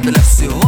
для всего